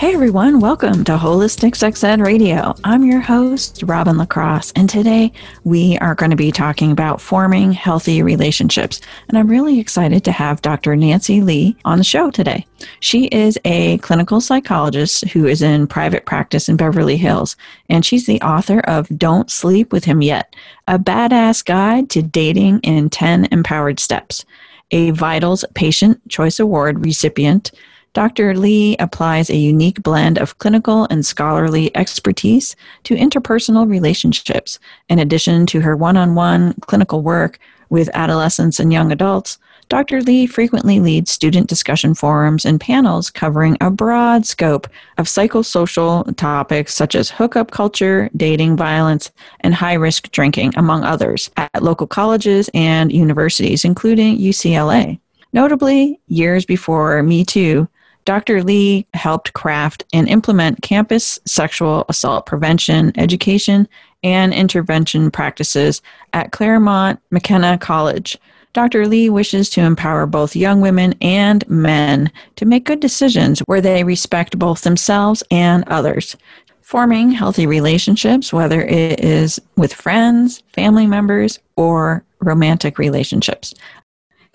Hey everyone, welcome to Holistic Sex Ed Radio. I'm your host, Robin LaCrosse, and today we are going to be talking about forming healthy relationships. And I'm really excited to have Dr. Nancy Lee on the show today. She is a clinical psychologist who is in private practice in Beverly Hills, and she's the author of Don't Sleep with Him Yet, a badass guide to dating in 10 empowered steps. A Vitals Patient Choice Award recipient, Dr. Lee applies a unique blend of clinical and scholarly expertise to interpersonal relationships. In addition to her one on one clinical work with adolescents and young adults, Dr. Lee frequently leads student discussion forums and panels covering a broad scope of psychosocial topics such as hookup culture, dating violence, and high risk drinking, among others, at local colleges and universities, including UCLA. Notably, years before Me Too, Dr. Lee helped craft and implement campus sexual assault prevention, education, and intervention practices at Claremont McKenna College. Dr. Lee wishes to empower both young women and men to make good decisions where they respect both themselves and others. Forming healthy relationships, whether it is with friends, family members, or romantic relationships.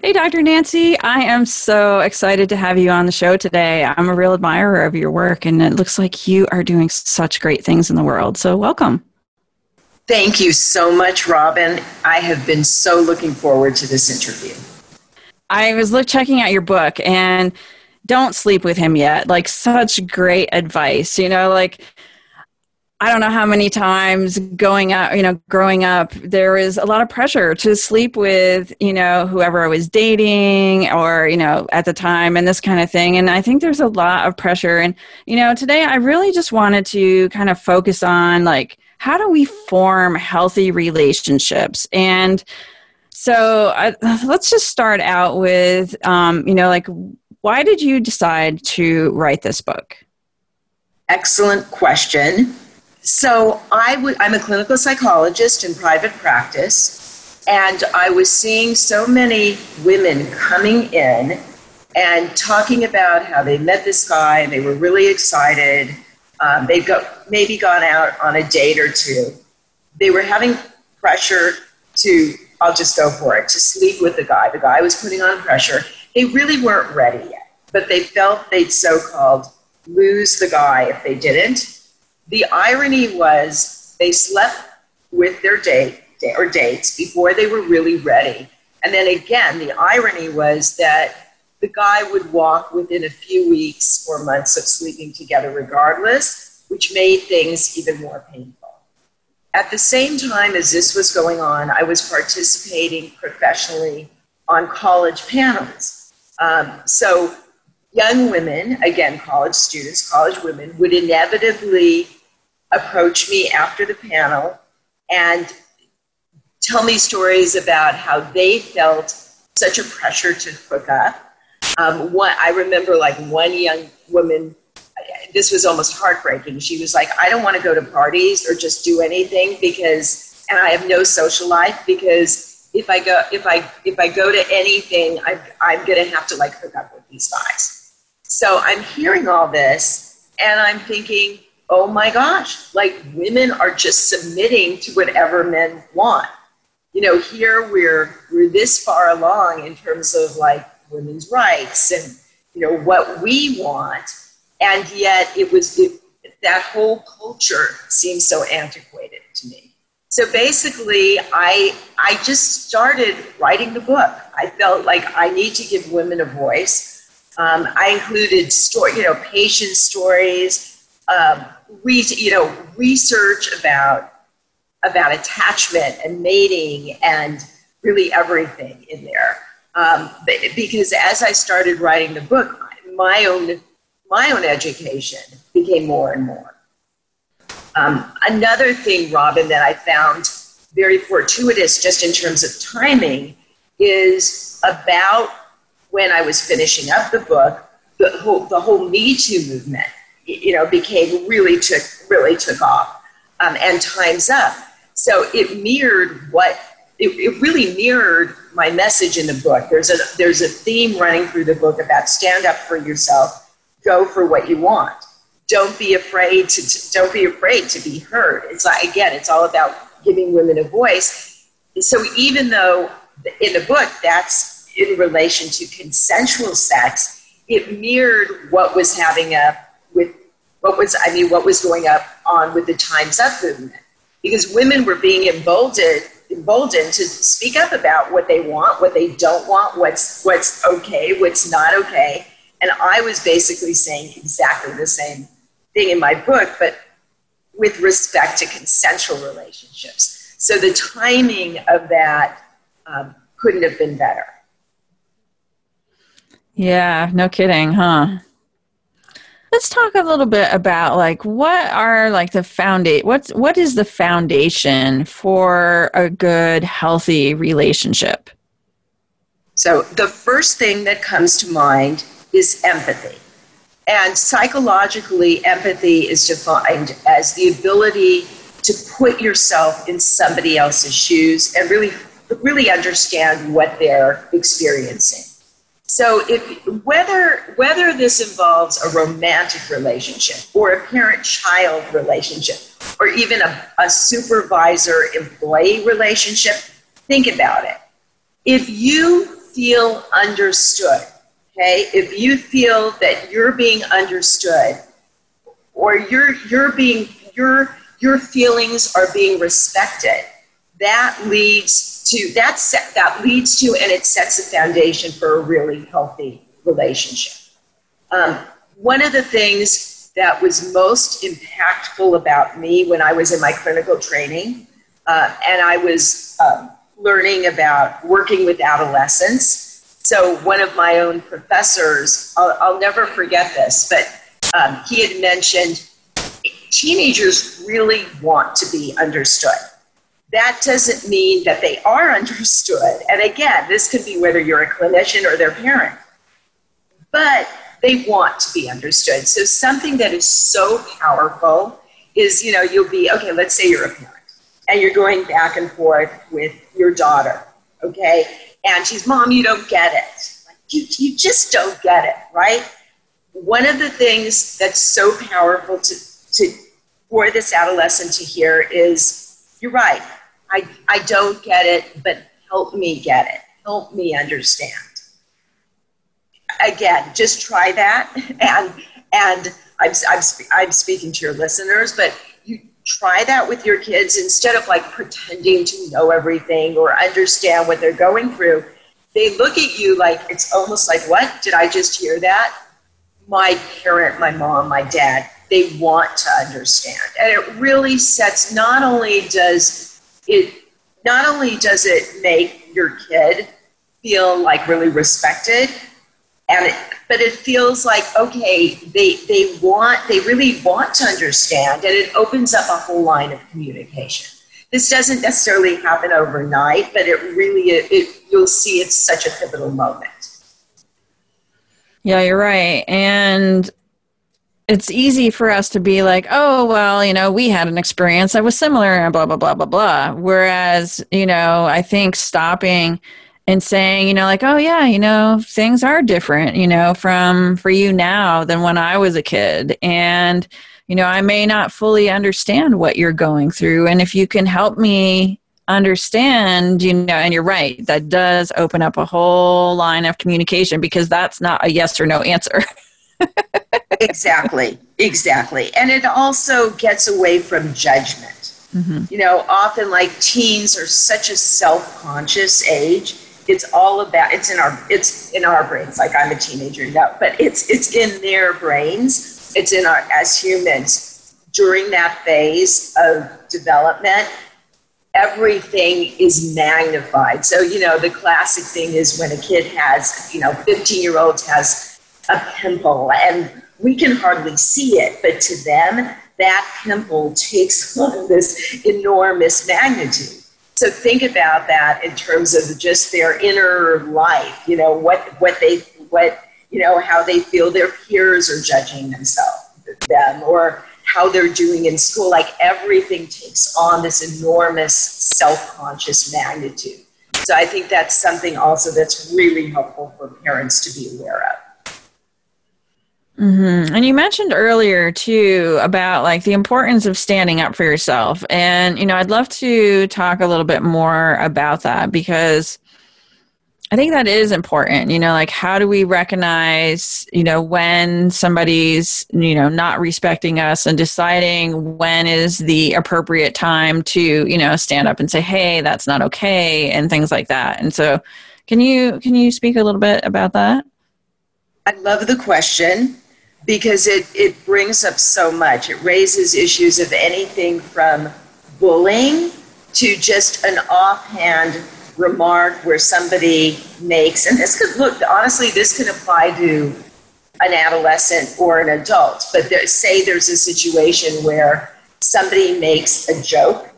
Hey, Dr. Nancy, I am so excited to have you on the show today. I'm a real admirer of your work, and it looks like you are doing such great things in the world. So, welcome. Thank you so much, Robin. I have been so looking forward to this interview. I was look, checking out your book, and don't sleep with him yet. Like, such great advice. You know, like, I don't know how many times going up, you know, growing up, there was a lot of pressure to sleep with, you know, whoever I was dating or, you know, at the time and this kind of thing. And I think there's a lot of pressure. And, you know, today I really just wanted to kind of focus on like, how do we form healthy relationships? And so I, let's just start out with, um, you know, like, why did you decide to write this book? Excellent question. So i w- I'm a clinical psychologist in private practice, and I was seeing so many women coming in and talking about how they met this guy and they were really excited. Um, they've got, maybe gone out on a date or two. They were having pressure to, I'll just go for it, to sleep with the guy. The guy was putting on pressure. They really weren't ready yet, but they felt they'd so called lose the guy if they didn't the irony was they slept with their date or dates before they were really ready. And then again, the irony was that the guy would walk within a few weeks or months of sleeping together regardless, which made things even more painful. At the same time as this was going on, I was participating professionally on college panels. Um, so young women, again, college students, college women, would inevitably approach me after the panel and tell me stories about how they felt such a pressure to hook up. Um, I remember like one young woman, this was almost heartbreaking. She was like, I don't want to go to parties or just do anything because, and I have no social life because if I go, if I, if I go to anything, I, I'm going to have to like hook up with these guys. So I'm hearing all this and I'm thinking, oh my gosh, like women are just submitting to whatever men want. You know, here we're we're this far along in terms of like women's rights and you know what we want, and yet it was it, that whole culture seems so antiquated to me. So basically, I I just started writing the book. I felt like I need to give women a voice. Um, I included story, you know, patient stories, um, re- you know, research about about attachment and mating and really everything in there. Um, because as I started writing the book, my own my own education became more and more. Um, another thing, Robin, that I found very fortuitous just in terms of timing is about when I was finishing up the book, the whole, the whole Me Too movement, you know, became really took, really took off um, and Time's Up. So it mirrored what, it, it really mirrored my message in the book. There's a, there's a theme running through the book about stand up for yourself, go for what you want don't be afraid to, to, don't be afraid to be heard. It's like again, it's all about giving women a voice. So even though in the book that's in relation to consensual sex, it mirrored what was having with what was I mean what was going up on with the Times Up movement because women were being emboldened emboldened to speak up about what they want, what they don't want, what's what's okay, what's not okay. And I was basically saying exactly the same thing in my book, but with respect to consensual relationships. So the timing of that um, couldn't have been better. Yeah, no kidding, huh? Let's talk a little bit about like what are like the foundation what's what is the foundation for a good healthy relationship? So the first thing that comes to mind is empathy. And psychologically, empathy is defined as the ability to put yourself in somebody else's shoes and really, really understand what they're experiencing. So, if whether whether this involves a romantic relationship or a parent-child relationship or even a, a supervisor-employee relationship, think about it. If you feel understood, Okay, if you feel that you're being understood or you're you're being your your feelings are being respected, that leads to that set, that leads to and it sets the foundation for a really healthy relationship. Um, one of the things that was most impactful about me when I was in my clinical training, uh, and I was um, learning about working with adolescents so one of my own professors, I'll, I'll never forget this, but um, he had mentioned teenagers really want to be understood. That doesn't mean that they are understood. And again, this could be whether you're a clinician or their parent, but they want to be understood. So something that is so powerful is, you know, you'll be, okay, let's say you're a parent and you're going back and forth with your daughter, okay? and she's, Mom, you don't get it. You, you just don't get it, right? One of the things that's so powerful to, to, for this adolescent to hear is, You're right. I, I don't get it, but help me get it. Help me understand. Again, just try that. And, and I'm, I'm, I'm speaking to your listeners, but you try that with your kids instead of like pretending to know everything or understand what they're going through. They look at you like it's almost like, what? Did I just hear that? My parent, my mom, my dad, they want to understand. And it really sets not only does it not only does it make your kid feel like really respected, and it, but it feels like okay they they want they really want to understand and it opens up a whole line of communication. This doesn't necessarily happen overnight but it really it, it you'll see it's such a pivotal moment. Yeah you're right. And it's easy for us to be like, oh, well, you know, we had an experience that was similar and blah, blah, blah, blah, blah. Whereas, you know, I think stopping and saying, you know, like, oh yeah, you know, things are different, you know, from for you now than when I was a kid. And, you know, I may not fully understand what you're going through. And if you can help me understand, you know, and you're right, that does open up a whole line of communication because that's not a yes or no answer. exactly, exactly. And it also gets away from judgment. Mm-hmm. You know, often like teens are such a self conscious age it's all about it's in our it's in our brains like i'm a teenager no but it's it's in their brains it's in our as humans during that phase of development everything is magnified so you know the classic thing is when a kid has you know 15 year olds has a pimple and we can hardly see it but to them that pimple takes on this enormous magnitude. So think about that in terms of just their inner life, you know, what, what they, what, you know, how they feel their peers are judging themselves, them, or how they're doing in school. Like everything takes on this enormous self conscious magnitude. So I think that's something also that's really helpful for parents to be aware of. Mm-hmm. And you mentioned earlier too about like the importance of standing up for yourself. And, you know, I'd love to talk a little bit more about that because I think that is important. You know, like how do we recognize, you know, when somebody's, you know, not respecting us and deciding when is the appropriate time to, you know, stand up and say, hey, that's not okay and things like that. And so can you can you speak a little bit about that? I love the question because it, it brings up so much. It raises issues of anything from bullying to just an offhand remark where somebody makes, and this could look, honestly, this can apply to an adolescent or an adult, but there, say there's a situation where somebody makes a joke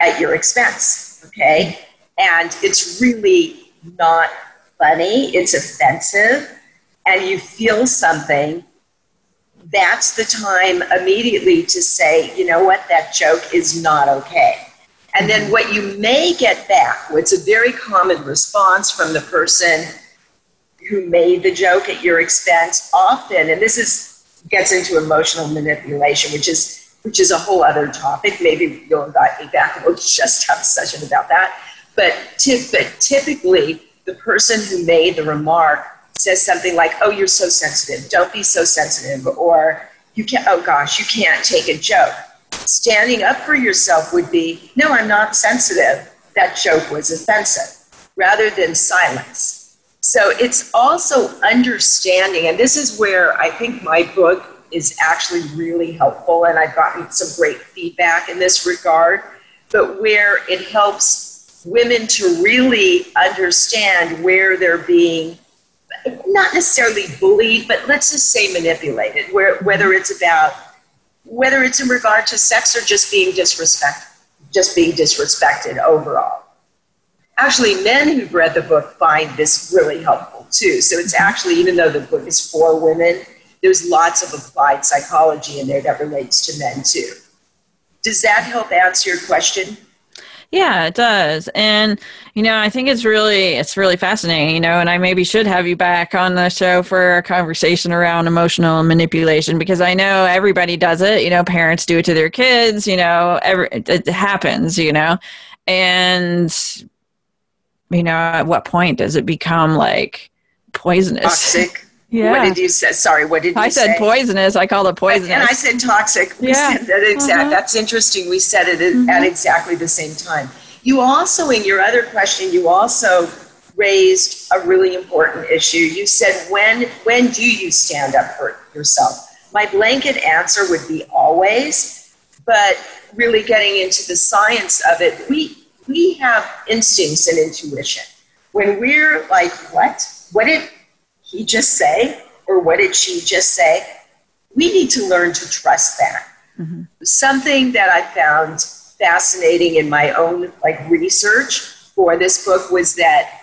at your expense, okay? And it's really not funny, it's offensive, and you feel something that's the time immediately to say, you know what, that joke is not okay. And then what you may get back, what's a very common response from the person who made the joke at your expense, often, and this is gets into emotional manipulation, which is which is a whole other topic. Maybe you'll invite me back and we'll just have a session about that. But, tip, but typically, the person who made the remark says something like, "Oh, you're so sensitive. Don't be so sensitive," or "You can't. Oh gosh, you can't take a joke." Standing up for yourself would be, "No, I'm not sensitive. That joke was offensive," rather than silence. So it's also understanding, and this is where I think my book is actually really helpful, and I've gotten some great feedback in this regard. But where it helps women to really understand where they're being not necessarily bullied, but let's just say manipulated, where, whether it's about whether it's in regard to sex or just being disrespect, just being disrespected overall. Actually, men who've read the book find this really helpful too. So it's actually, even though the book is for women, there's lots of applied psychology in there that relates to men too. Does that help answer your question? Yeah, it does. And you know, I think it's really it's really fascinating, you know, and I maybe should have you back on the show for a conversation around emotional manipulation because I know everybody does it, you know, parents do it to their kids, you know, every, it happens, you know. And you know, at what point does it become like poisonous? Toxic. Yeah. What did you say? Sorry, what did you say? I said say? poisonous. I called it poisonous. And I said toxic. We Yeah. said that exact. Uh-huh. That's interesting. We said it at- Mm-hmm. at exactly the same time. You also, in your other question, you also raised a really important issue. You said, when, when do you stand up for yourself? My blanket answer would be always, but really getting into the science of it, we, we have instincts and intuition. When we're like, what? What did he just say? Or what did she just say? We need to learn to trust that. Mm-hmm. Something that I found fascinating in my own like research for this book was that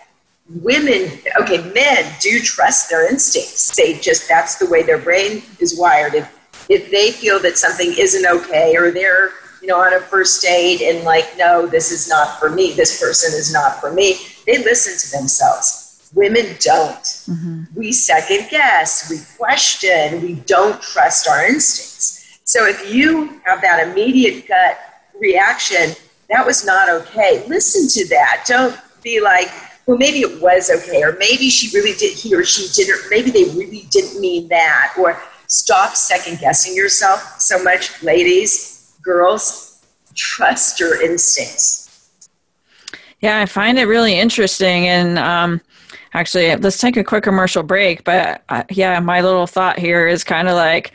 women okay men do trust their instincts they just that's the way their brain is wired if if they feel that something isn't okay or they're you know on a first date and like no this is not for me this person is not for me they listen to themselves women don't we second guess we question we don't trust our instincts so if you have that immediate gut reaction, that was not okay. Listen to that. Don't be like, well, maybe it was okay, or maybe she really did, he or she didn't, maybe they really didn't mean that, or stop second guessing yourself so much, ladies, girls, trust your instincts. Yeah, I find it really interesting. And um, actually, let's take a quick commercial break. But uh, yeah, my little thought here is kind of like,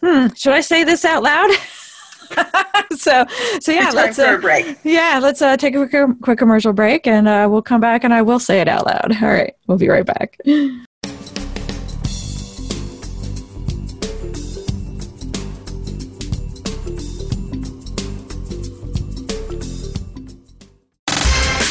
hmm, should I say this out loud? so, so yeah, let's uh, break. yeah, let's uh, take a quick, quick commercial break, and uh, we'll come back, and I will say it out loud. All right, we'll be right back.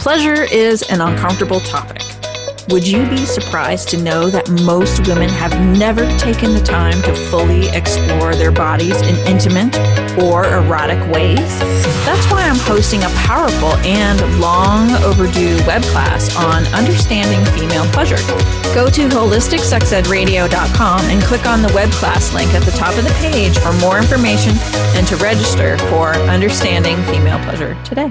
pleasure is an uncomfortable topic. Would you be surprised to know that most women have never taken the time to fully explore their bodies in intimate or erotic ways? That's why I'm hosting a powerful and long overdue web class on understanding female pleasure. Go to holisticsexedradio.com and click on the web class link at the top of the page for more information and to register for Understanding Female Pleasure today.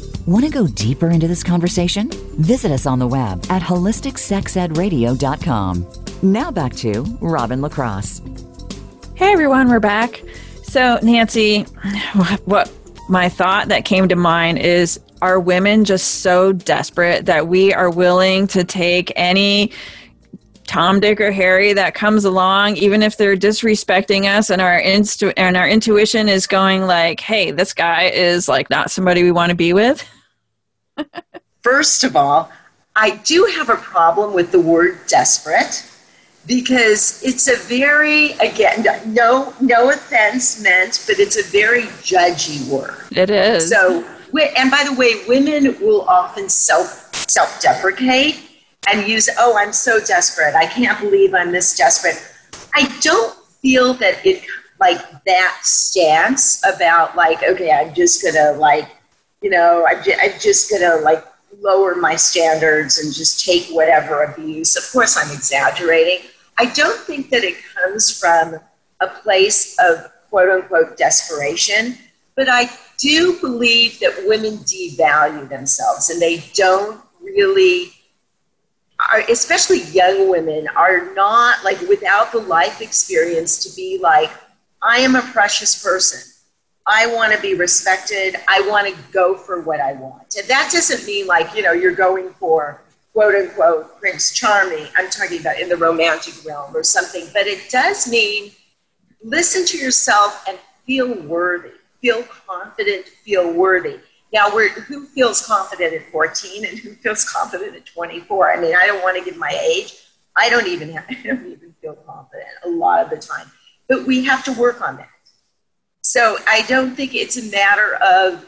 Want to go deeper into this conversation? Visit us on the web at holisticsexedradio.com. Now back to Robin LaCrosse. Hey everyone, we're back. So, Nancy, what my thought that came to mind is are women just so desperate that we are willing to take any Tom, Dick, or Harry that comes along, even if they're disrespecting us, and our instu- and our intuition is going like, "Hey, this guy is like not somebody we want to be with." First of all, I do have a problem with the word desperate because it's a very again no no offense meant, but it's a very judgy word. It is. So, and by the way, women will often self self deprecate and use, oh, I'm so desperate. I can't believe I'm this desperate. I don't feel that it like that stance about like, okay, I'm just gonna like, you know, I'm, ju- I'm just gonna like lower my standards and just take whatever abuse. Of course, I'm exaggerating. I don't think that it comes from a place of quote unquote desperation, but I do believe that women devalue themselves and they don't really are, especially young women, are not like without the life experience to be like, I am a precious person. I want to be respected. I want to go for what I want. And that doesn't mean like, you know, you're going for quote unquote Prince Charming. I'm talking about in the romantic realm or something. But it does mean listen to yourself and feel worthy, feel confident, feel worthy. Now, we're, who feels confident at 14 and who feels confident at 24? I mean, I don't want to give my age. I don't even have, I don't even feel confident a lot of the time. But we have to work on that. So I don't think it's a matter of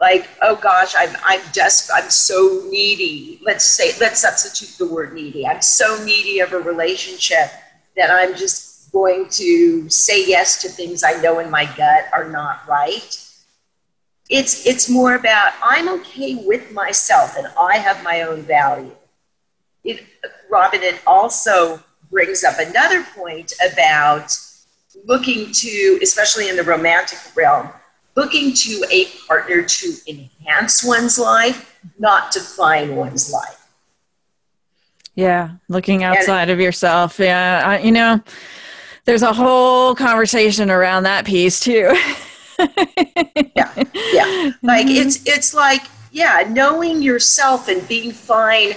like, oh gosh, I'm I'm just I'm so needy. Let's say let's substitute the word needy. I'm so needy of a relationship that I'm just going to say yes to things I know in my gut are not right it's it's more about I'm okay with myself and I have my own value. It, Robin, it also brings up another point about looking to, especially in the romantic realm, looking to a partner to enhance one's life, not define one's life. Yeah, looking outside and, of yourself. Yeah, I, you know, there's a whole conversation around that piece too. yeah, yeah. Like mm-hmm. it's it's like yeah, knowing yourself and being fine.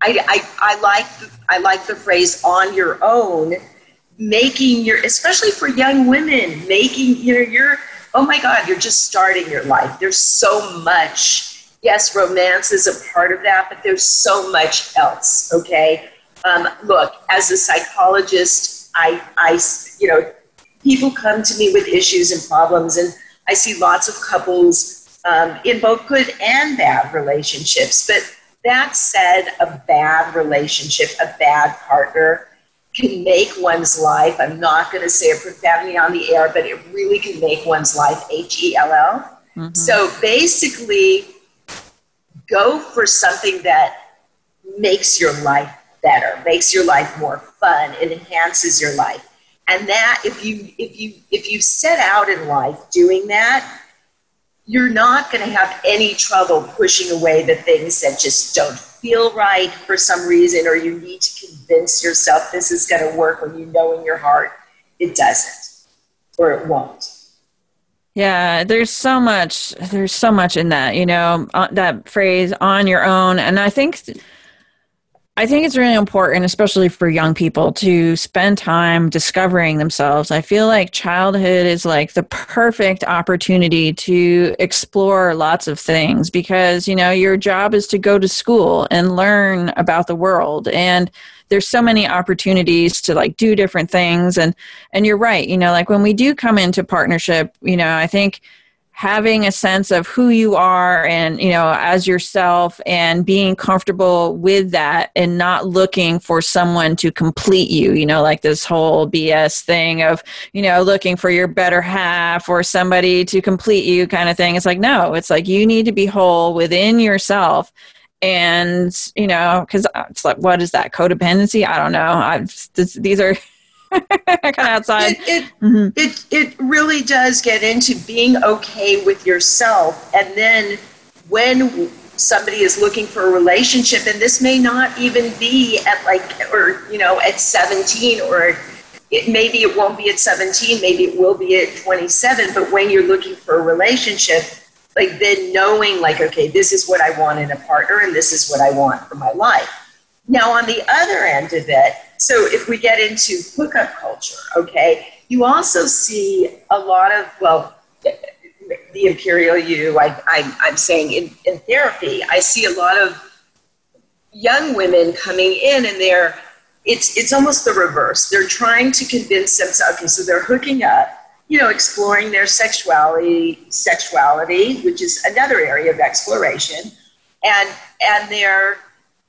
I, I, I like the, I like the phrase on your own, making your especially for young women, making you know you're oh my God, you're just starting your life. There's so much. Yes, romance is a part of that, but there's so much else. Okay, um, look, as a psychologist, I I you know people come to me with issues and problems, and I see lots of couples um, in both good and bad relationships. But that said, a bad relationship, a bad partner can make one's life, I'm not going to say a profanity on the air, but it really can make one's life H E L L. Mm-hmm. So basically, go for something that makes your life better, makes your life more fun, it enhances your life. And that if you if you if you set out in life doing that, you're not going to have any trouble pushing away the things that just don't feel right for some reason or you need to convince yourself this is going to work when you know in your heart it doesn't or it won't. Yeah, there's so much there's so much in that, you know, uh, that phrase on your own and I think I think it's really important, especially for young people, to spend time discovering themselves. I feel like childhood is like the perfect opportunity to explore lots of things because, you know, your job is to go to school and learn about the world. And there's so many opportunities to like do different things. And, and you're right, you know, like when we do come into partnership, you know, I think having a sense of who you are and you know as yourself and being comfortable with that and not looking for someone to complete you you know like this whole bs thing of you know looking for your better half or somebody to complete you kind of thing. It's like no it's like you need to be whole within yourself. And you know because uh, it's like what is that codependency? I don't know. I've this, these are kind of outside. It, it, mm-hmm. it, it really does get into being okay with yourself. And then when somebody is looking for a relationship, and this may not even be at like, or, you know, at 17 or it, maybe it won't be at 17, maybe it will be at 27, but when you're looking for a relationship, like then knowing like, okay, this is what I want in a partner and this is what I want for my life. Now, on the other end of it, so if we get into hookup culture, okay, you also see a lot of, well, the imperial you, I, I, I'm saying in, in therapy, I see a lot of young women coming in and they're, it's, it's almost the reverse. They're trying to convince themselves, okay, so they're hooking up, you know, exploring their sexuality, sexuality, which is another area of exploration, and, and they're,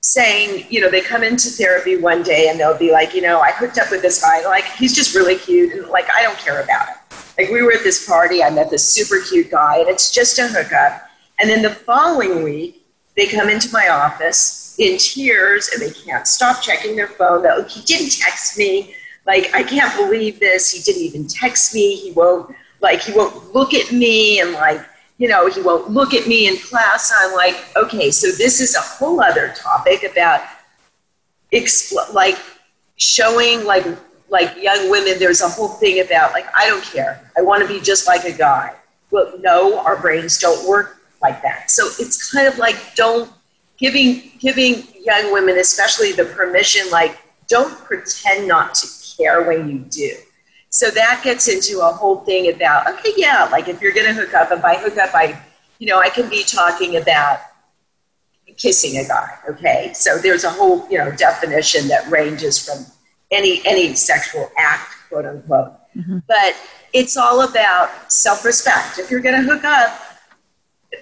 saying, you know, they come into therapy one day and they'll be like, you know, I hooked up with this guy, like he's just really cute, and like I don't care about him. Like we were at this party, I met this super cute guy, and it's just a hookup. And then the following week, they come into my office in tears and they can't stop checking their phone. They're like, he didn't text me. Like I can't believe this. He didn't even text me. He won't like he won't look at me and like you know, he won't look at me in class. I'm like, okay, so this is a whole other topic about expl- like showing like like young women. There's a whole thing about like I don't care. I want to be just like a guy. Well, no, our brains don't work like that. So it's kind of like don't giving giving young women, especially the permission, like don't pretend not to care when you do so that gets into a whole thing about, okay, yeah, like if you're going to hook up, and by hook up, I, you know, I can be talking about kissing a guy, okay? So there's a whole, you know, definition that ranges from any, any sexual act, quote unquote. Mm-hmm. But it's all about self-respect. If you're going to hook up,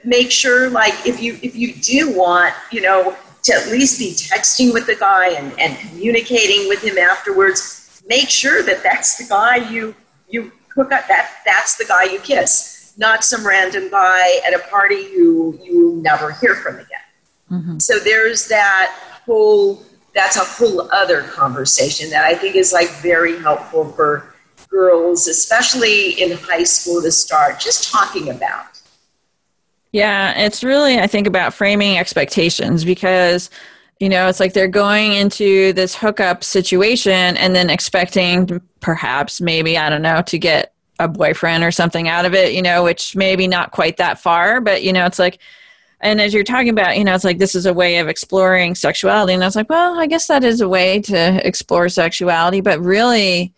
make sure like if you if you do want you know to at least be texting with the guy and, and communicating with him afterwards make sure that that's the guy you you hook up that that's the guy you kiss not some random guy at a party who you never hear from again mm-hmm. so there's that whole that's a whole other conversation that i think is like very helpful for girls especially in high school to start just talking about yeah it's really i think about framing expectations because you know, it's like they're going into this hookup situation and then expecting perhaps, maybe, I don't know, to get a boyfriend or something out of it, you know, which maybe not quite that far, but, you know, it's like, and as you're talking about, you know, it's like this is a way of exploring sexuality. And I was like, well, I guess that is a way to explore sexuality, but really,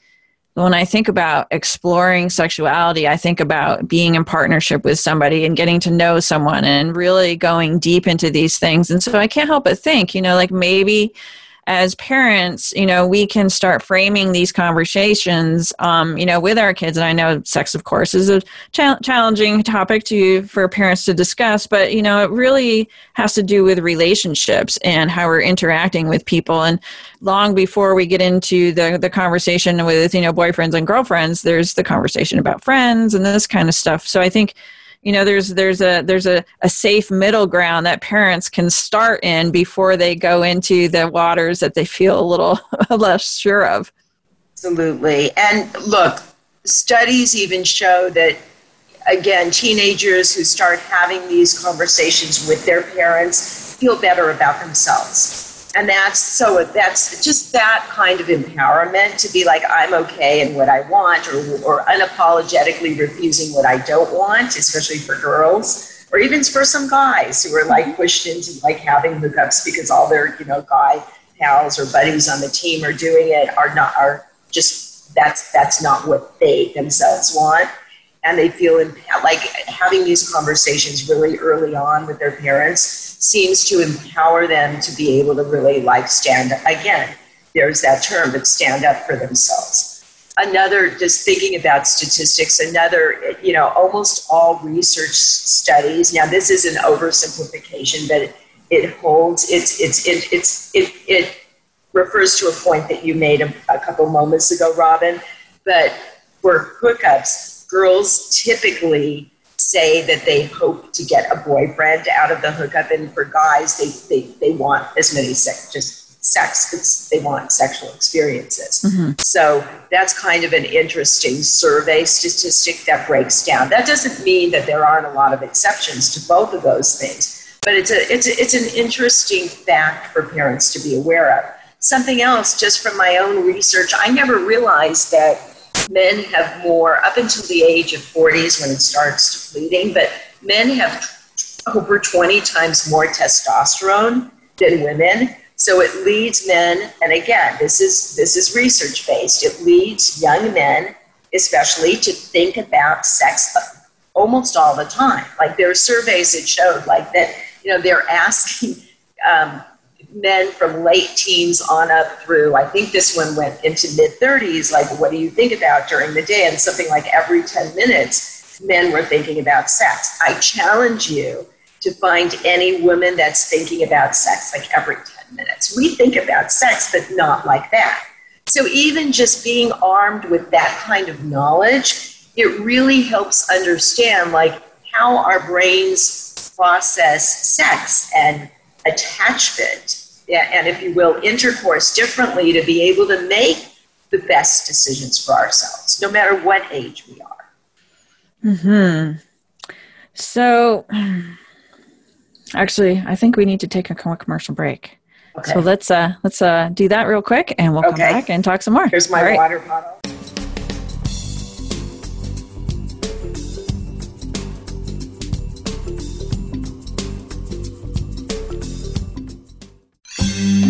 when I think about exploring sexuality, I think about being in partnership with somebody and getting to know someone and really going deep into these things. And so I can't help but think, you know, like maybe as parents, you know, we can start framing these conversations, um, you know, with our kids. And I know sex, of course, is a cha- challenging topic to for parents to discuss, but you know, it really has to do with relationships and how we're interacting with people. And long before we get into the the conversation with you know boyfriends and girlfriends, there's the conversation about friends and this kind of stuff. So I think you know there's there's a there's a, a safe middle ground that parents can start in before they go into the waters that they feel a little less sure of. Absolutely. And look studies even show that again teenagers who start having these conversations with their parents feel better about themselves and that's so that's just that kind of empowerment to be like i'm okay and what i want or, or unapologetically refusing what i don't want especially for girls or even for some guys who are like mm-hmm. pushed into like having hookups because all their you know guy pals or buddies on the team are doing it are not are just that's that's not what they themselves want and they feel like having these conversations really early on with their parents seems to empower them to be able to really like stand up again there's that term but stand up for themselves. Another just thinking about statistics another you know almost all research studies now this is an oversimplification but it, it holds it's it's it, it's it, it refers to a point that you made a, a couple moments ago robin but for hookups girls typically say that they hope to get a boyfriend out of the hookup, and for guys, they, they, they want as many sex, just sex, it's, they want sexual experiences. Mm-hmm. So that's kind of an interesting survey statistic that breaks down. That doesn't mean that there aren't a lot of exceptions to both of those things, but it's, a, it's, a, it's an interesting fact for parents to be aware of. Something else, just from my own research, I never realized that men have more up until the age of 40s when it starts depleting, but men have over 20 times more testosterone than women. So it leads men, and again, this is this is research based. It leads young men, especially, to think about sex almost all the time. Like there are surveys that showed, like that, you know, they're asking um, men from late teens on up through, I think this one went into mid 30s, like, what do you think about during the day? And something like every 10 minutes, men were thinking about sex. I challenge you to find any woman that's thinking about sex like every 10 minutes. We think about sex, but not like that. So even just being armed with that kind of knowledge, it really helps understand like how our brains process sex and attachment and, if you will, intercourse differently to be able to make the best decisions for ourselves, no matter what age we are. Hmm. So, actually, I think we need to take a commercial break. Okay. So let's uh let's uh do that real quick, and we'll okay. come back and talk some more. Here's my right. water bottle.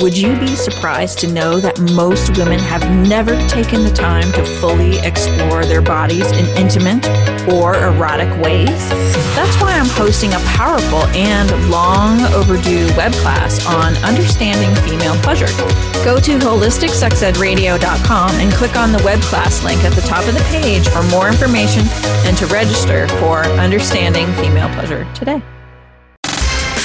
Would you be surprised to know that most women have never taken the time to fully explore their bodies in intimate or erotic ways? That's why I'm hosting a powerful and long overdue web class on understanding female pleasure. Go to holisticsexedradio.com and click on the web class link at the top of the page for more information and to register for Understanding Female Pleasure today.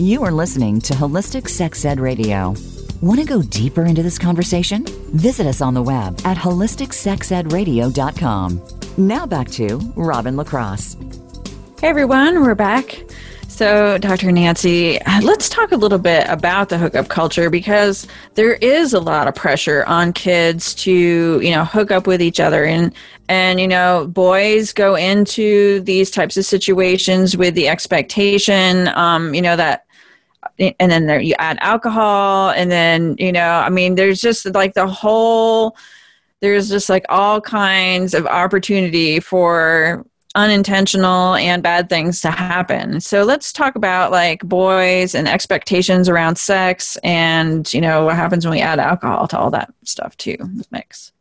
You are listening to Holistic Sex Ed Radio. Want to go deeper into this conversation? Visit us on the web at holisticsexedradio.com. Now back to Robin LaCrosse. Hey everyone, we're back. So, Dr. Nancy, let's talk a little bit about the hookup culture because there is a lot of pressure on kids to, you know, hook up with each other and and you know, boys go into these types of situations with the expectation um, you know that and then there you add alcohol and then, you know, I mean, there's just like the whole there's just like all kinds of opportunity for unintentional and bad things to happen. So let's talk about like boys and expectations around sex and, you know, what happens when we add alcohol to all that stuff too, mix.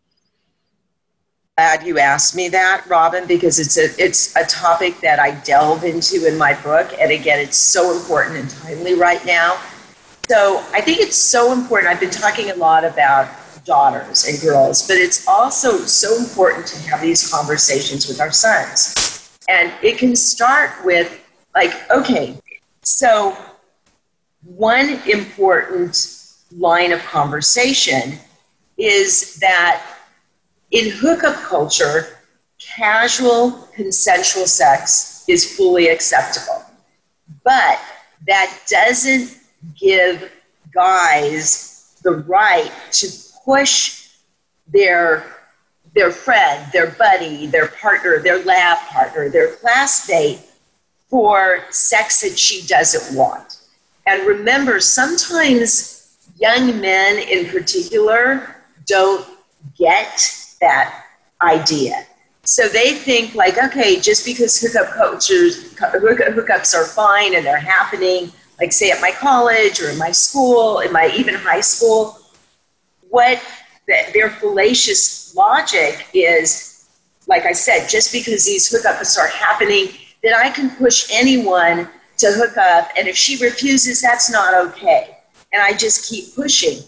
Glad you asked me that, Robin, because it's a it's a topic that I delve into in my book, and again, it's so important and timely right now. So I think it's so important. I've been talking a lot about daughters and girls, but it's also so important to have these conversations with our sons. And it can start with, like, okay, so one important line of conversation is that in hookup culture, casual consensual sex is fully acceptable. But that doesn't give guys the right to push their their friend, their buddy, their partner, their lab partner, their classmate for sex that she doesn't want. And remember, sometimes young men in particular don't get that idea. So they think like, okay, just because hookup cultures, hookups are fine and they're happening, like say at my college or in my school, in my even high school, what their fallacious logic is, like I said, just because these hookups are happening, that I can push anyone to hook up, and if she refuses, that's not okay. And I just keep pushing.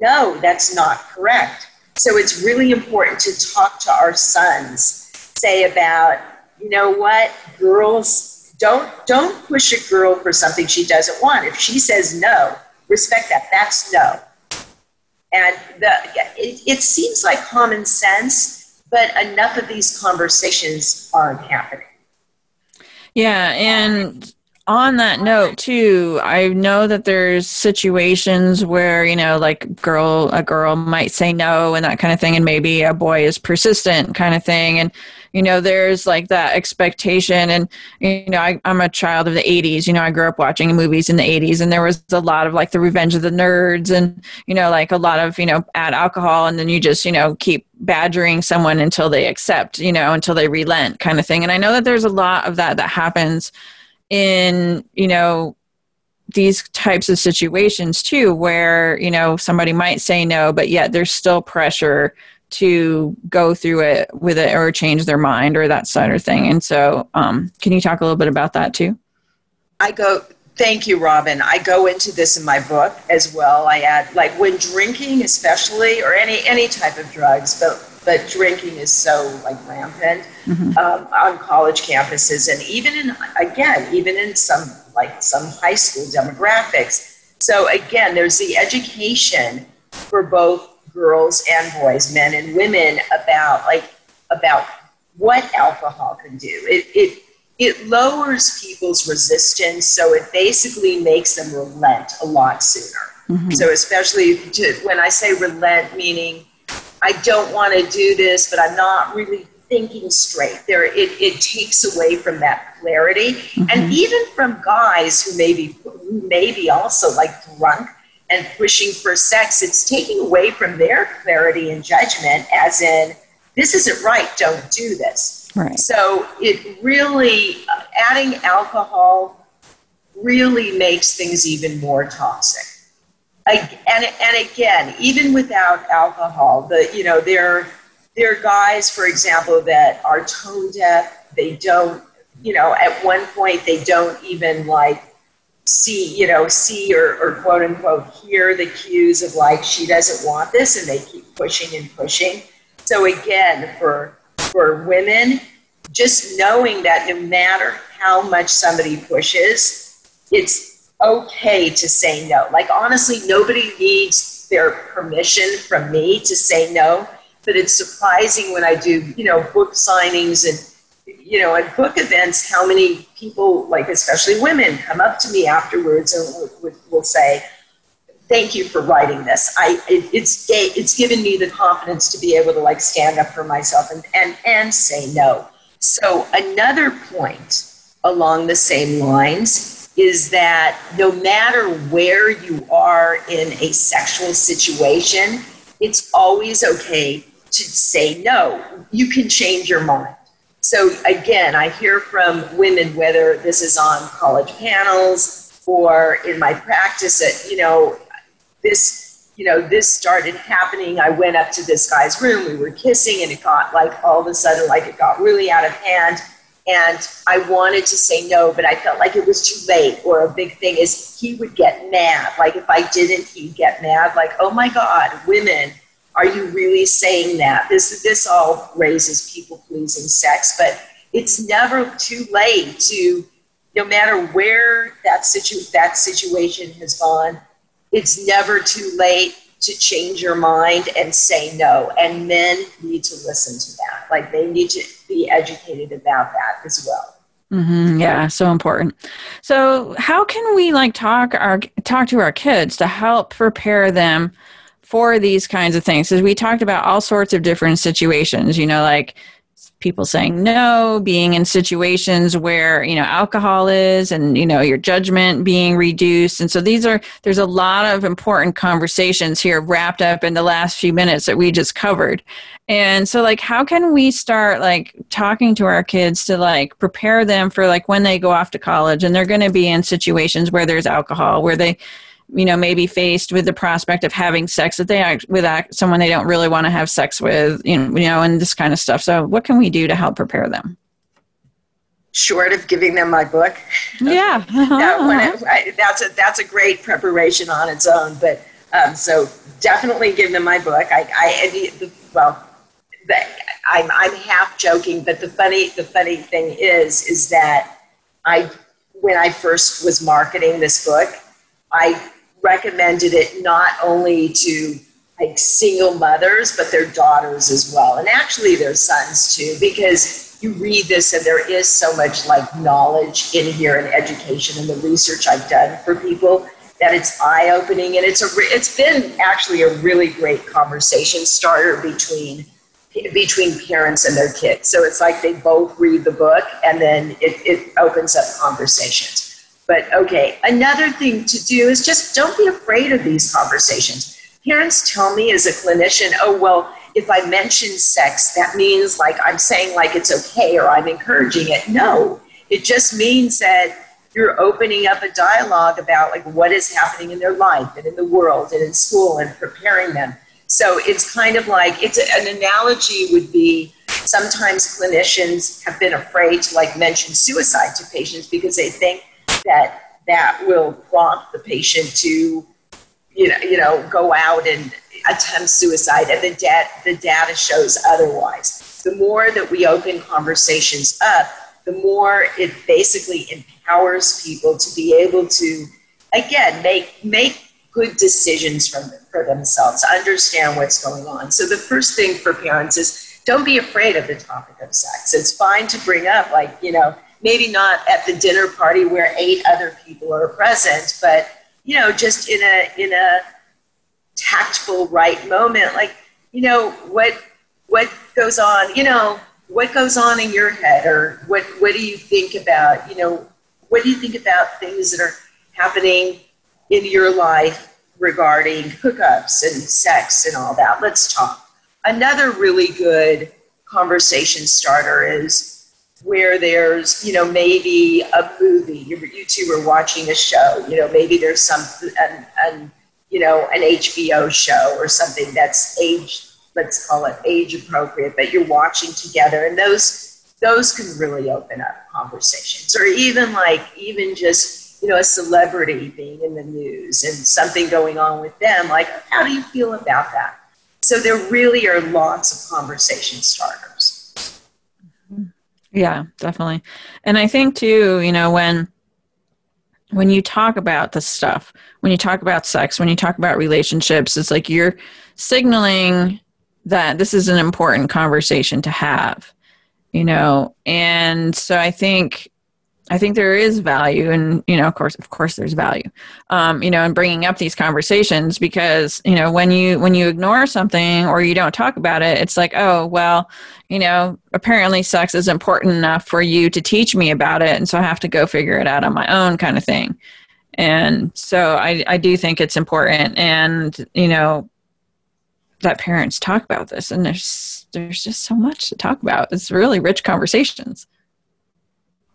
No, that's not correct. So it's really important to talk to our sons, say about, you know what, girls, don't don't push a girl for something she doesn't want. If she says no, respect that. That's no. And the, it, it seems like common sense, but enough of these conversations aren't happening. Yeah, and on that note too i know that there's situations where you know like girl a girl might say no and that kind of thing and maybe a boy is persistent kind of thing and you know there's like that expectation and you know I, i'm a child of the 80s you know i grew up watching movies in the 80s and there was a lot of like the revenge of the nerds and you know like a lot of you know add alcohol and then you just you know keep badgering someone until they accept you know until they relent kind of thing and i know that there's a lot of that that happens in you know these types of situations too where you know somebody might say no but yet there's still pressure to go through it with it or change their mind or that sort of thing. And so um, can you talk a little bit about that too? I go thank you robin. I go into this in my book as well. I add like when drinking especially or any any type of drugs but but drinking is so like rampant mm-hmm. um, on college campuses and even in again even in some like some high school demographics so again there's the education for both girls and boys men and women about like about what alcohol can do it, it it lowers people's resistance so it basically makes them relent a lot sooner mm-hmm. so especially to, when i say relent meaning I don't want to do this, but I'm not really thinking straight. There, it, it takes away from that clarity, mm-hmm. and even from guys who may be who may be also like drunk and pushing for sex. It's taking away from their clarity and judgment, as in this isn't right. Don't do this. Right. So it really adding alcohol really makes things even more toxic and and again, even without alcohol, the you know there there are guys, for example, that are tone deaf. They don't, you know, at one point they don't even like see, you know, see or, or quote unquote hear the cues of like she doesn't want this, and they keep pushing and pushing. So again, for for women, just knowing that no matter how much somebody pushes, it's okay to say no. Like, honestly, nobody needs their permission from me to say no. but it's surprising when I do, you know, book signings and, you know, at book events, how many people, like especially women, come up to me afterwards and will, will say, thank you for writing this. I, it, it's, it's given me the confidence to be able to like stand up for myself and, and, and say no. So another point along the same lines is that no matter where you are in a sexual situation, it's always okay to say no. You can change your mind. So, again, I hear from women, whether this is on college panels or in my practice, that, you know, this, you know, this started happening. I went up to this guy's room, we were kissing, and it got like all of a sudden, like it got really out of hand. And I wanted to say no, but I felt like it was too late. Or a big thing is he would get mad. Like if I didn't, he'd get mad. Like, oh my God, women, are you really saying that? This this all raises people pleasing sex, but it's never too late to, no matter where that situ that situation has gone, it's never too late to change your mind and say no. And men need to listen to that. Like they need to be educated about that as well. Mm-hmm, yeah, so important. So, how can we like talk our talk to our kids to help prepare them for these kinds of things because we talked about all sorts of different situations you know like people saying no being in situations where you know alcohol is and you know your judgment being reduced. And so these are there's a lot of important conversations here wrapped up in the last few minutes that we just covered. And so like how can we start like talking to our kids to like prepare them for like when they go off to college and they're going to be in situations where there's alcohol where they you know maybe faced with the prospect of having sex that they with someone they don't really want to have sex with you know, you know and this kind of stuff. So what can we do to help prepare them? Short of giving them my book. Yeah. That I, that's a that's a great preparation on its own but um, so definitely give them my book. I, I well I'm, I'm half joking but the funny the funny thing is is that i when i first was marketing this book i recommended it not only to like single mothers, but their daughters as well, and actually their sons too, because you read this and there is so much like knowledge in here and education and the research I've done for people that it's eye opening and it's a it's been actually a really great conversation starter between between parents and their kids. So it's like they both read the book and then it, it opens up conversations. But okay, another thing to do is just don't be afraid of these conversations. Parents tell me as a clinician, oh, well, if I mention sex, that means like I'm saying like it's okay or I'm encouraging it. No, it just means that you're opening up a dialogue about like what is happening in their life and in the world and in school and preparing them. So it's kind of like it's a, an analogy would be sometimes clinicians have been afraid to like mention suicide to patients because they think that that will prompt the patient to you know, you know go out and attempt suicide and the, da- the data shows otherwise. The more that we open conversations up the more it basically empowers people to be able to again make make good decisions from, for themselves understand what's going on. So the first thing for parents is don't be afraid of the topic of sex. It's fine to bring up like you know maybe not at the dinner party where eight other people are present, but you know, just in a in a tactful right moment, like you know what what goes on, you know what goes on in your head, or what what do you think about, you know, what do you think about things that are happening in your life regarding hookups and sex and all that? Let's talk. Another really good conversation starter is where there's, you know, maybe a movie, you, you two are watching a show, you know, maybe there's some, an, an, you know, an HBO show or something that's age, let's call it age appropriate, but you're watching together. And those, those can really open up conversations or even like, even just, you know, a celebrity being in the news and something going on with them. Like, how do you feel about that? So there really are lots of conversation starters. Yeah, definitely. And I think too, you know, when when you talk about this stuff, when you talk about sex, when you talk about relationships, it's like you're signaling that this is an important conversation to have you know and so i think i think there is value and you know of course of course there's value um, you know in bringing up these conversations because you know when you when you ignore something or you don't talk about it it's like oh well you know apparently sex is important enough for you to teach me about it and so i have to go figure it out on my own kind of thing. And so i i do think it's important and you know that parents talk about this and there's there's just so much to talk about. It's really rich conversations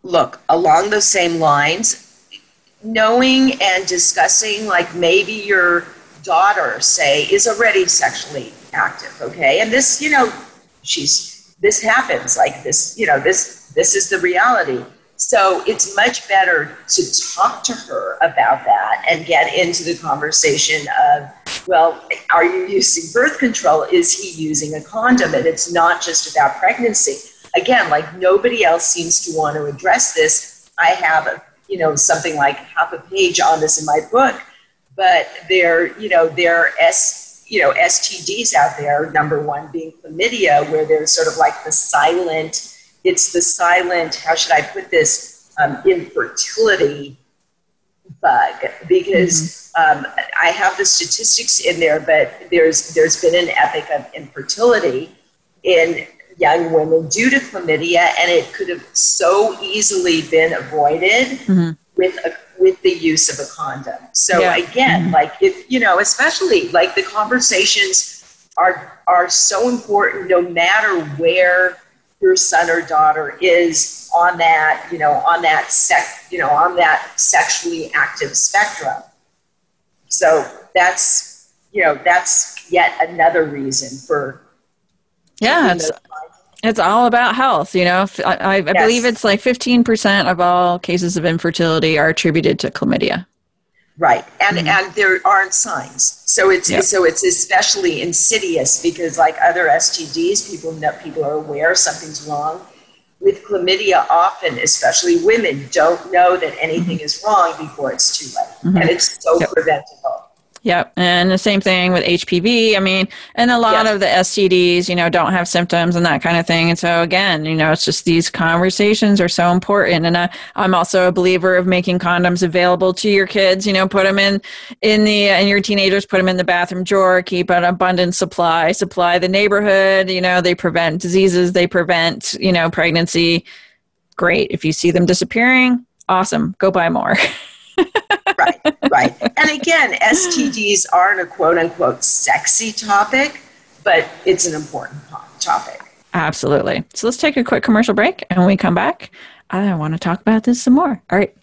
look along those same lines knowing and discussing like maybe your daughter say is already sexually active okay and this you know she's this happens like this you know this this is the reality so it's much better to talk to her about that and get into the conversation of, well, are you using birth control? Is he using a condom? And it's not just about pregnancy. Again, like nobody else seems to want to address this. I have, a, you know, something like half a page on this in my book, but there, you know, there are S, you know, STDs out there. Number one being chlamydia, where there's sort of like the silent it's the silent, how should I put this, um, infertility bug because mm-hmm. um, I have the statistics in there, but there's there's been an epic of infertility in young women due to chlamydia, and it could have so easily been avoided mm-hmm. with a with the use of a condom. So yeah. again, mm-hmm. like if you know, especially like the conversations are are so important no matter where your son or daughter is on that, you know, on that sec, you know, on that sexually active spectrum. So that's, you know, that's yet another reason for. Yeah, it's, it's all about health. You know, I, I, I yes. believe it's like 15% of all cases of infertility are attributed to chlamydia. Right, and mm-hmm. and there aren't signs, so it's yep. so it's especially insidious because like other STDs, people know people are aware something's wrong. With chlamydia, often, especially women, don't know that anything mm-hmm. is wrong before it's too late, mm-hmm. and it's so yep. preventable. Yep. And the same thing with HPV. I mean, and a lot yes. of the STDs, you know, don't have symptoms and that kind of thing. And so again, you know, it's just these conversations are so important. And I, I'm also a believer of making condoms available to your kids, you know, put them in, in the, uh, and your teenagers, put them in the bathroom drawer, keep an abundant supply, supply the neighborhood, you know, they prevent diseases, they prevent, you know, pregnancy. Great. If you see them disappearing, awesome. Go buy more. right, right. Again, STDs aren't a quote unquote sexy topic, but it's an important topic. Absolutely. So let's take a quick commercial break and when we come back, I want to talk about this some more. All right.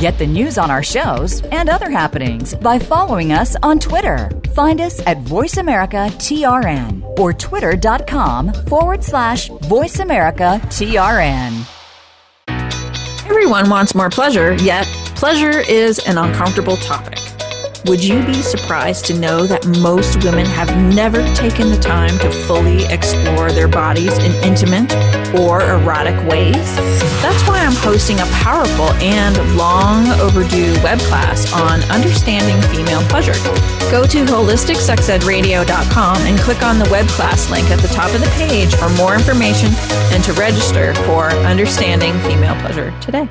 Get the news on our shows and other happenings by following us on Twitter. Find us at VoiceAmericaTRN or twitter.com forward slash VoiceAmericaTRN. Everyone wants more pleasure, yet pleasure is an uncomfortable topic. Would you be surprised to know that most women have never taken the time to fully explore their bodies in intimate or erotic ways? That's why I'm hosting a powerful and long overdue web class on understanding female pleasure. Go to holisticsexedradio.com and click on the web class link at the top of the page for more information and to register for Understanding Female Pleasure today.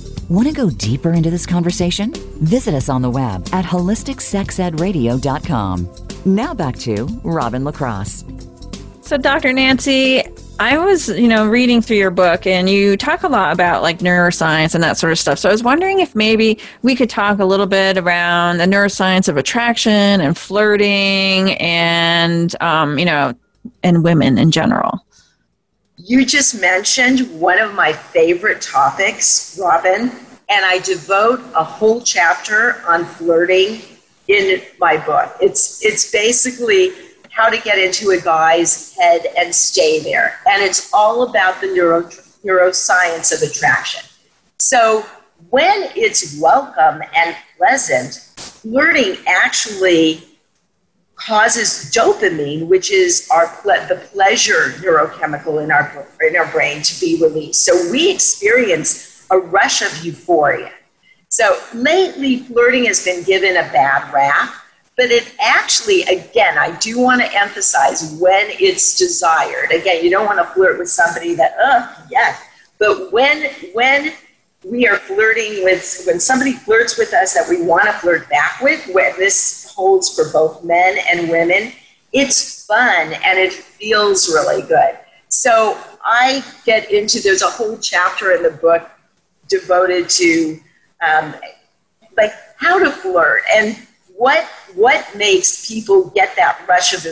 Want to go deeper into this conversation? Visit us on the web at holisticsexedradio.com. Now back to Robin LaCrosse. So, Dr. Nancy, I was, you know, reading through your book and you talk a lot about like neuroscience and that sort of stuff. So I was wondering if maybe we could talk a little bit around the neuroscience of attraction and flirting and, um, you know, and women in general. You just mentioned one of my favorite topics, Robin, and I devote a whole chapter on flirting in my book. It's it's basically how to get into a guy's head and stay there. And it's all about the neuro, neuroscience of attraction. So when it's welcome and pleasant, flirting actually causes dopamine, which is our ple- the pleasure neurochemical in our in our brain, to be released. So we experience a rush of euphoria. So lately, flirting has been given a bad rap, but it actually, again, I do want to emphasize when it's desired. Again, you don't want to flirt with somebody that, oh, yes. But when when we are flirting with, when somebody flirts with us that we want to flirt back with, when this holds for both men and women. It's fun and it feels really good. So I get into, there's a whole chapter in the book devoted to um, like how to flirt and what what makes people get that rush of,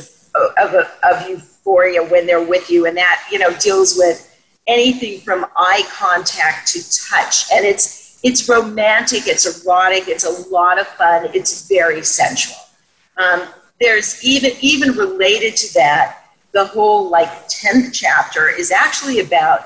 of, of euphoria when they're with you and that you know deals with anything from eye contact to touch and it's it's romantic, it's erotic, it's a lot of fun, it's very sensual. Um, there's even even related to that, the whole like tenth chapter is actually about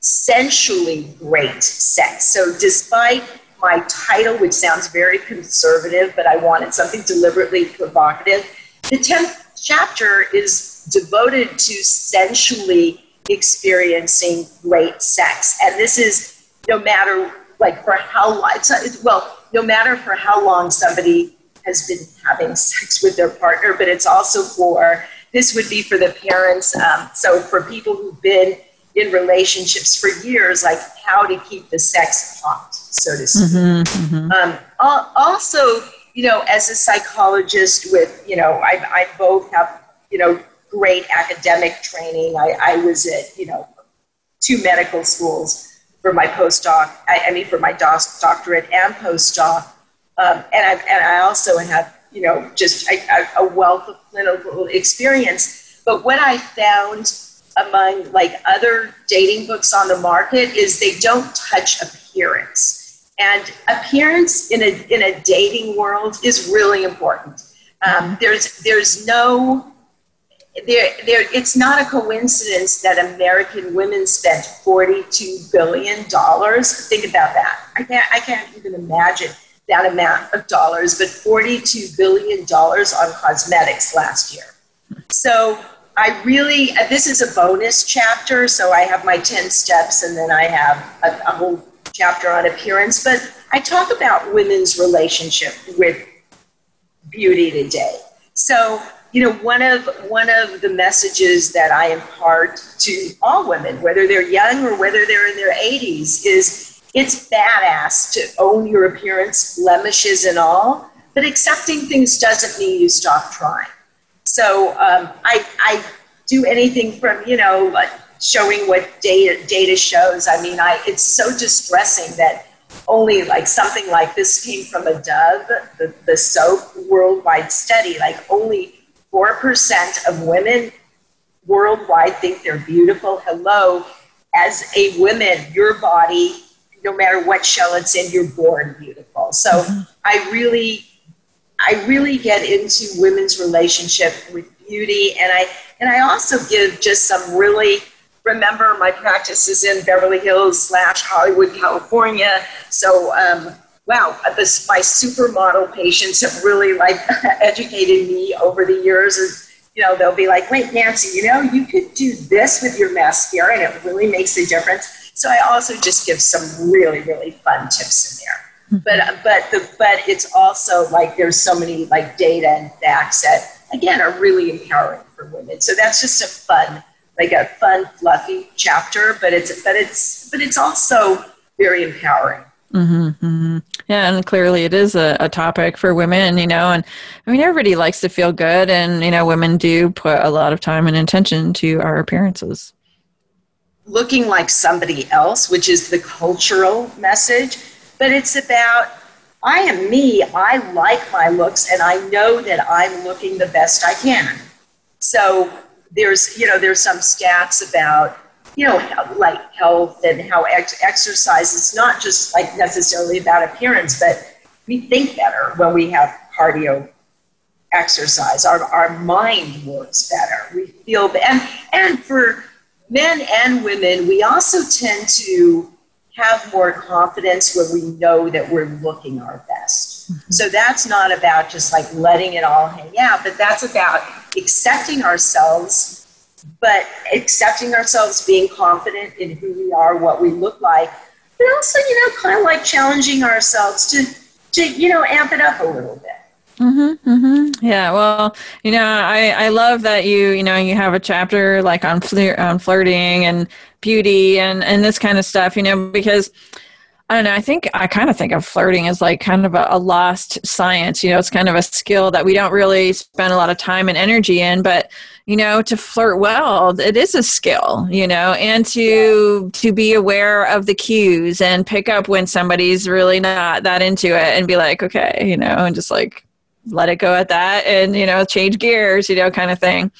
sensually great sex. So despite my title, which sounds very conservative, but I wanted something deliberately provocative, the tenth chapter is devoted to sensually experiencing great sex, and this is no matter like for how long, well, no matter for how long somebody has been having sex with their partner, but it's also for, this would be for the parents. Um, so for people who've been in relationships for years, like how to keep the sex hot, so to speak. Mm-hmm, mm-hmm. Um, also, you know, as a psychologist with, you know, I, I both have, you know, great academic training. I, I was at, you know, two medical schools for my postdoc, I, I mean, for my doc, doctorate and postdoc. Um, and, I, and I also have, you know, just a, a wealth of clinical experience. But what I found among like other dating books on the market is they don't touch appearance. And appearance in a, in a dating world is really important. Um, there's, there's no there, there, it's not a coincidence that American women spent $42 billion. Think about that. I can't, I can't even imagine that amount of dollars, but $42 billion on cosmetics last year. So I really, uh, this is a bonus chapter. So I have my 10 steps and then I have a, a whole chapter on appearance. But I talk about women's relationship with beauty today. So you know one of one of the messages that i impart to all women whether they're young or whether they're in their 80s is it's badass to own your appearance blemishes and all but accepting things doesn't mean you stop trying. So um, I, I do anything from you know showing what data data shows. I mean i it's so distressing that only like something like this came from a dove the, the soap worldwide study like only 4% of women worldwide think they're beautiful. Hello, as a woman, your body, no matter what shell it's in, you're born beautiful. So mm-hmm. I really, I really get into women's relationship with beauty, and I and I also give just some really. Remember, my practice is in Beverly Hills slash Hollywood, California. So um, wow, this, my supermodel patients have really like educated me over the years. And, you know, they'll be like, wait, Nancy, you know, you could do this with your mascara and it really makes a difference. So I also just give some really, really fun tips in there. Hmm. But, but, the, but it's also like there's so many like data and facts that, again, are really empowering for women. So that's just a fun, like a fun, fluffy chapter, but it's, but it's, but it's also very empowering. Mm-hmm, mm-hmm. Yeah, and clearly it is a, a, topic for women, you know, and I mean, everybody likes to feel good, and, you know, women do put a lot of time and attention to our appearances. Looking like somebody else, which is the cultural message, but it's about I am me, I like my looks, and I know that I'm looking the best I can. So there's, you know, there's some stats about you know, like health and how ex- exercise is not just like necessarily about appearance, but we think better when we have cardio exercise. Our, our mind works better. We feel, and, and for men and women, we also tend to have more confidence when we know that we're looking our best. Mm-hmm. So that's not about just like letting it all hang out, but that's about accepting ourselves, but accepting ourselves, being confident in who we are, what we look like, but also, you know, kind of like challenging ourselves to, to you know, amp it up a little bit. Mm-hmm, mm-hmm. Yeah. Well, you know, I, I love that you, you know, you have a chapter like on flir- on flirting and beauty and, and this kind of stuff, you know, because I don't know, I think I kind of think of flirting as like kind of a, a lost science. You know, it's kind of a skill that we don't really spend a lot of time and energy in, but you know to flirt well it is a skill you know and to yeah. to be aware of the cues and pick up when somebody's really not that into it and be like okay you know and just like let it go at that and you know change gears you know kind of thing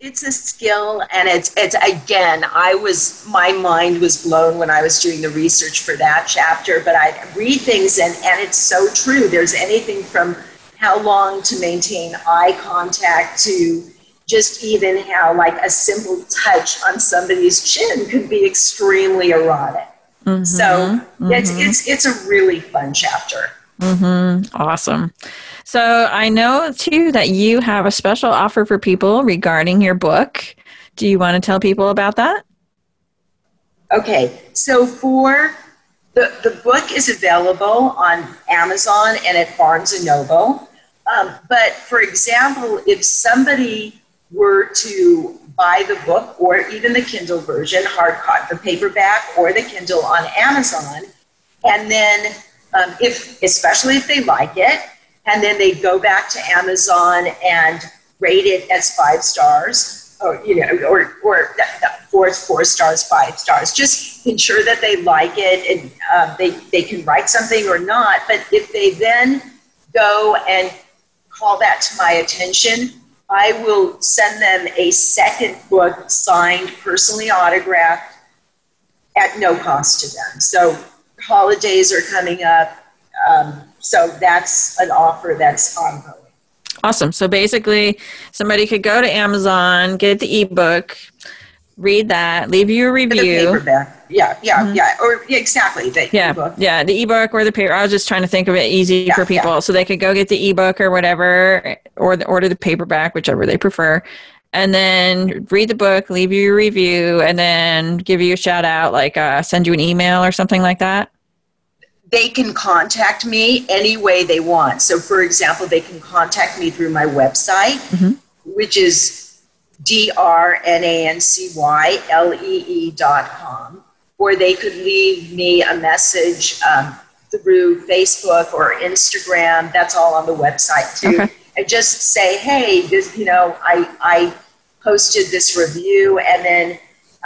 it's a skill and it's it's again i was my mind was blown when i was doing the research for that chapter but i read things and and it's so true. There's anything from how long to maintain eye contact to just even how like a simple touch on somebody's chin could be extremely erotic. Mm-hmm, so mm-hmm. it's it's it's a really fun chapter mm-hmm. awesome so I know too that you have a special offer for people regarding your book. Do you want to tell people about that? Okay, so for the, the book is available on Amazon and at Barnes and Noble. Um, but for example, if somebody were to buy the book or even the Kindle version, hard copy, the paperback or the Kindle on Amazon, and then um, if especially if they like it, and then they go back to Amazon and rate it as five stars, or you know, or or four four stars, five stars. Just ensure that they like it and um, they they can write something or not. But if they then go and call that to my attention, I will send them a second book signed, personally autographed, at no cost to them. So holidays are coming up. Um, so that's an offer that's ongoing. Awesome. So basically, somebody could go to Amazon, get the ebook, read that, leave you a review. Yeah, yeah, mm-hmm. yeah. Or yeah, exactly. The yeah, ebook. yeah, the ebook or the paper. I was just trying to think of it easy yeah, for people, yeah. so they could go get the ebook or whatever, or the, order the paperback, whichever they prefer, and then read the book, leave you a review, and then give you a shout out, like uh, send you an email or something like that they can contact me any way they want. So, for example, they can contact me through my website, mm-hmm. which is D-R-N-A-N-C-Y-L-E-E dot com, or they could leave me a message um, through Facebook or Instagram. That's all on the website too. Okay. And just say, hey, this, you know, I, I posted this review and then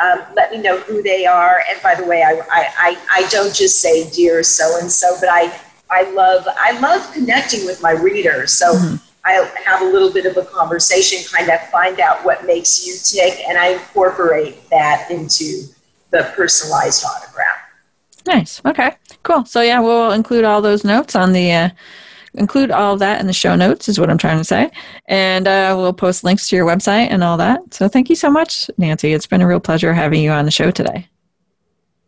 um, let me know who they are. And by the way, I, I, I don't just say dear so and so, but I, I love I love connecting with my readers. So mm-hmm. I have a little bit of a conversation, kind of find out what makes you tick, and I incorporate that into the personalized autograph. Nice. Okay. Cool. So yeah, we'll include all those notes on the uh, include all of that in the show notes, is what I'm trying to say. And uh, we'll post links to your website and all that. So thank you so much, Nancy. It's been a real pleasure having you on the show today.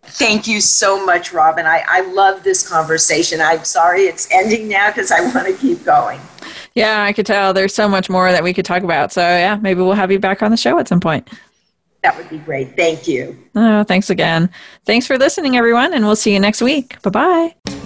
Thank you so much, Robin. I, I love this conversation. I'm sorry it's ending now because I want to keep going. Yeah, I could tell there's so much more that we could talk about. So, yeah, maybe we'll have you back on the show at some point. That would be great. Thank you. Oh, thanks again. Thanks for listening, everyone, and we'll see you next week. Bye bye.